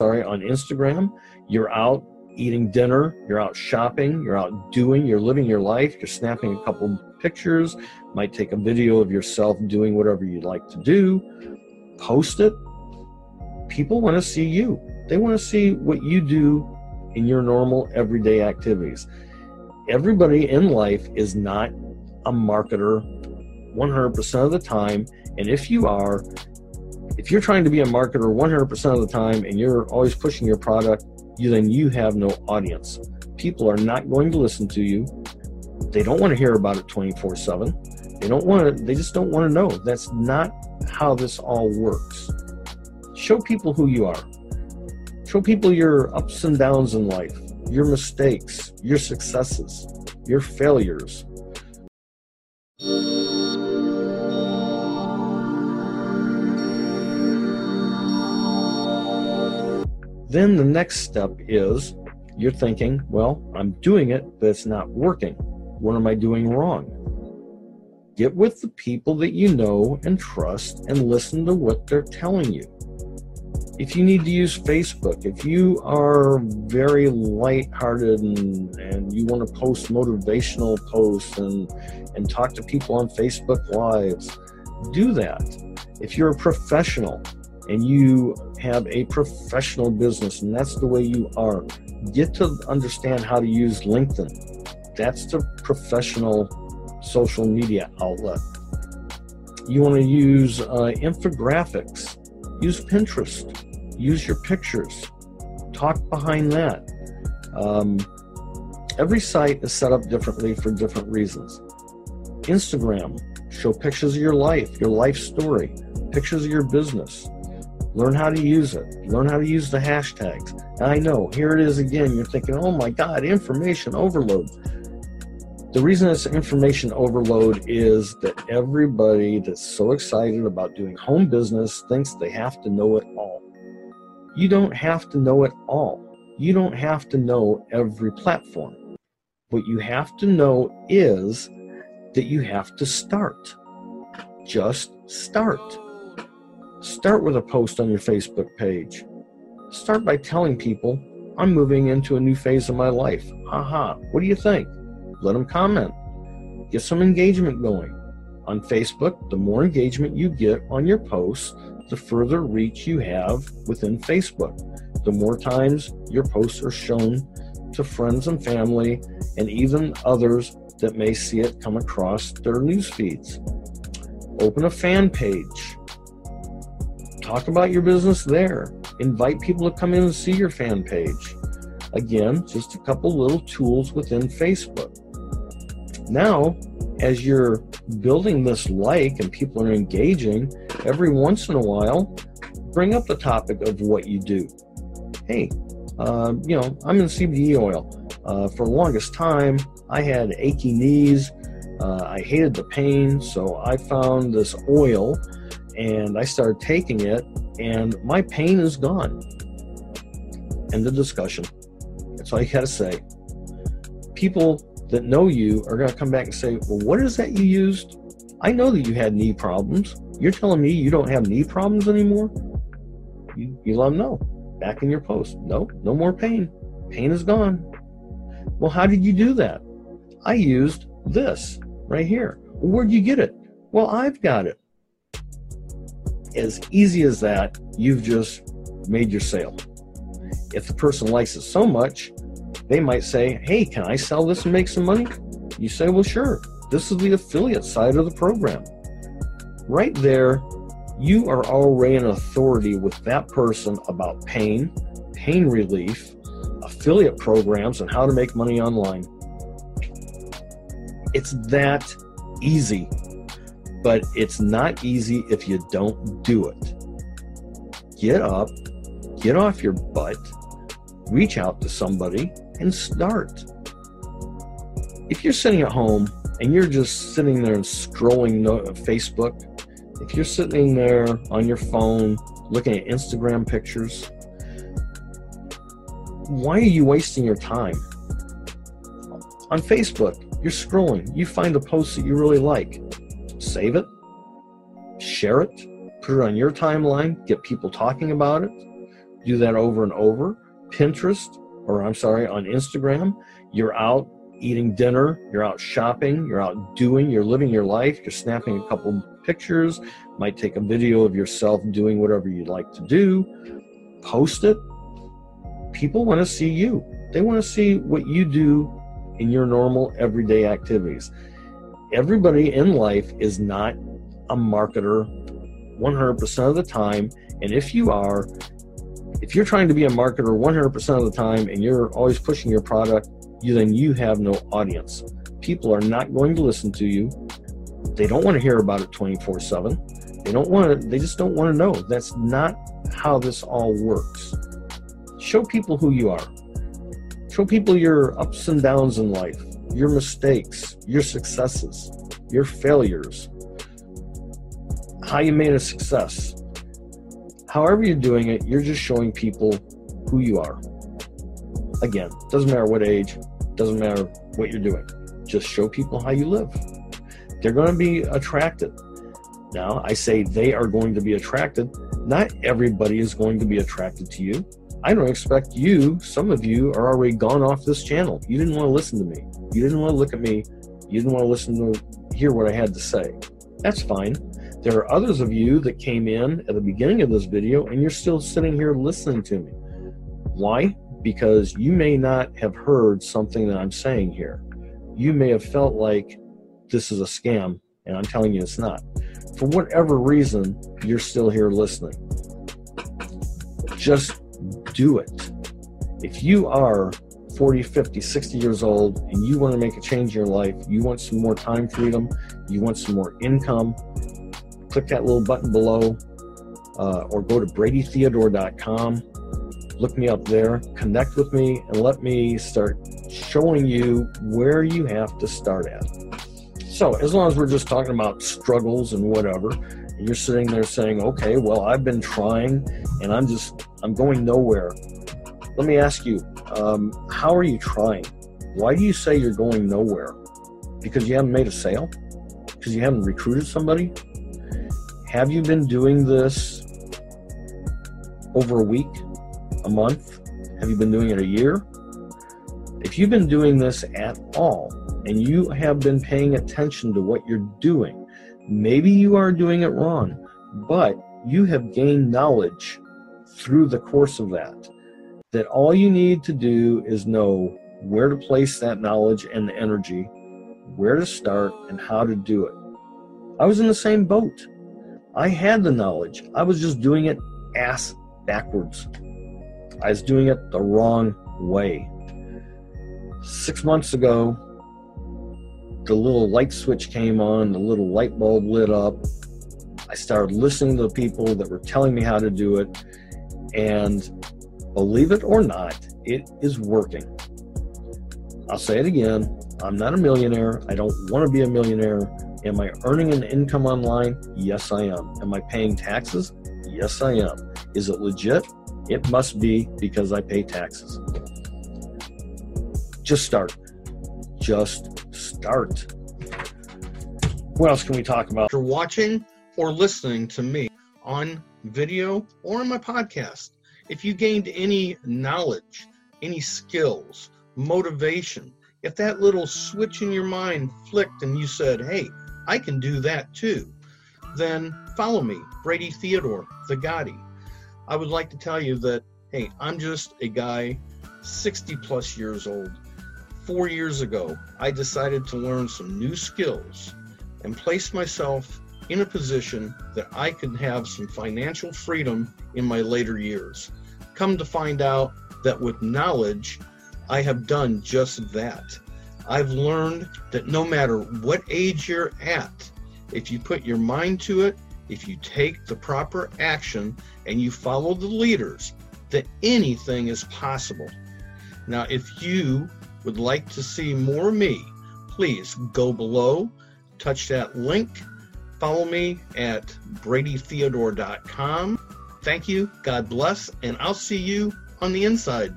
sorry, on Instagram. You're out eating dinner, you're out shopping, you're out doing, you're living your life, you're snapping a couple pictures, might take a video of yourself doing whatever you'd like to do, post it. People want to see you. They want to see what you do in your normal everyday activities. Everybody in life is not a marketer 100% of the time. And if you are, if you're trying to be a marketer 100% of the time and you're always pushing your product, you, then you have no audience. People are not going to listen to you. They don't want to hear about it 24 7. They don't want to, they just don't want to know. That's not how this all works. Show people who you are. Show people your ups and downs in life, your mistakes, your successes, your failures. Then the next step is you're thinking, well, I'm doing it, but it's not working. What am I doing wrong? Get with the people that you know and trust and listen to what they're telling you. If you need to use Facebook, if you are very light-hearted and, and you want to post motivational posts and, and talk to people on Facebook Lives, do that. If you're a professional, and you have a professional business and that's the way you are, get to understand how to use LinkedIn. That's the professional social media outlet. You want to use uh, infographics, use Pinterest, use your pictures, talk behind that. Um, every site is set up differently for different reasons. Instagram, show pictures of your life, your life story, pictures of your business. Learn how to use it. Learn how to use the hashtags. I know, here it is again. You're thinking, oh my God, information overload. The reason it's information overload is that everybody that's so excited about doing home business thinks they have to know it all. You don't have to know it all. You don't have to know every platform. What you have to know is that you have to start. Just start. Start with a post on your Facebook page. Start by telling people, I'm moving into a new phase of my life. Haha, what do you think? Let them comment. Get some engagement going. On Facebook, the more engagement you get on your posts, the further reach you have within Facebook. The more times your posts are shown to friends and family and even others that may see it come across their news feeds. Open a fan page talk about your business there. Invite people to come in and see your fan page. Again, just a couple little tools within Facebook. Now, as you're building this like and people are engaging, every once in a while, bring up the topic of what you do. Hey, uh, you know, I'm in CBD oil. Uh, for the longest time, I had achy knees. Uh, I hated the pain, so I found this oil and I started taking it, and my pain is gone. End of discussion. That's all you got to say. People that know you are going to come back and say, Well, what is that you used? I know that you had knee problems. You're telling me you don't have knee problems anymore? You, you let them know. Back in your post. No, no more pain. Pain is gone. Well, how did you do that? I used this right here. Where'd you get it? Well, I've got it as easy as that, you've just made your sale. If the person likes it so much, they might say, Hey, can I sell this and make some money? You say, Well, sure. This is the affiliate side of the program. Right there, you are already an authority with that person about pain, pain relief, affiliate programs, and how to make money online. It's that easy but it's not easy if you don't do it. Get up, get off your butt, reach out to somebody, and start. If you're sitting at home and you're just sitting there and scrolling Facebook, if you're sitting there on your phone looking at Instagram pictures, why are you wasting your time? On Facebook, you're scrolling, you find a post that you really like save it, share it, put it on your timeline, get people talking about it. do that over and over. Pinterest, or I'm sorry, on Instagram, you're out eating dinner, you're out shopping, you're out doing, you're living your life, you're snapping a couple pictures, might take a video of yourself doing whatever you'd like to do, post it. People want to see you. They want to see what you do in your normal everyday activities. Everybody in life is not a marketer 100% of the time. And if you are, if you're trying to be a marketer 100% of the time and you're always pushing your product, you then you have no audience. People are not going to listen to you. They don't want to hear about it 24/7. They don't want to they just don't want to know. That's not how this all works. Show people who you are. Show people your ups and downs in life, your mistakes, your successes, your failures, how you made a success. However, you're doing it, you're just showing people who you are. Again, doesn't matter what age, doesn't matter what you're doing. Just show people how you live. They're going to be attracted. Now, I say they are going to be attracted. Not everybody is going to be attracted to you. I don't expect you, some of you are already gone off this channel. You didn't want to listen to me. You didn't want to look at me. You didn't want to listen to hear what I had to say. That's fine. There are others of you that came in at the beginning of this video and you're still sitting here listening to me. Why? because you may not have heard something that I'm saying here. You may have felt like this is a scam, and I'm telling you it's not. For whatever reason, you're still here listening. Just do it. If you are 40, 50, 60 years old and you want to make a change in your life, you want some more time freedom, you want some more income, click that little button below uh, or go to bradytheodore.com look me up there, connect with me, and let me start showing you where you have to start at. So, as long as we're just talking about struggles and whatever, you're sitting there saying, okay, well, I've been trying and I'm just, I'm going nowhere. Let me ask you, um, how are you trying? Why do you say you're going nowhere? Because you haven't made a sale? Because you haven't recruited somebody? Have you been doing this over a week? a month? Have you been doing it a year? If you've been doing this at all and you have been paying attention to what you're doing, maybe you are doing it wrong, but you have gained knowledge through the course of that. That all you need to do is know where to place that knowledge and the energy, where to start, and how to do it. I was in the same boat. I had the knowledge, I was just doing it ass backwards. I was doing it the wrong way. Six months ago, the little light switch came on, the little light bulb lit up. I started listening to the people that were telling me how to do it, and believe it or not, it is working. I'll say it again I'm not a millionaire. I don't want to be a millionaire. Am I earning an income online? Yes, I am. Am I paying taxes? Yes, I am. Is it legit? It must be because I pay taxes. Just start. Just start. What else can we talk about? After watching or listening to me on video or on my podcast, if you gained any knowledge, any skills, motivation, if that little switch in your mind flicked and you said, hey, I can do that too, then follow me, Brady Theodore, the Gotti. I would like to tell you that, hey, I'm just a guy 60 plus years old. Four years ago, I decided to learn some new skills and place myself in a position that I could have some financial freedom in my later years. Come to find out that with knowledge, I have done just that. I've learned that no matter what age you're at, if you put your mind to it if you take the proper action and you follow the leaders, that anything is possible. Now, if you would like to see more me, please go below, touch that link, follow me at bradytheodore.com. Thank you, God bless, and I'll see you on the inside.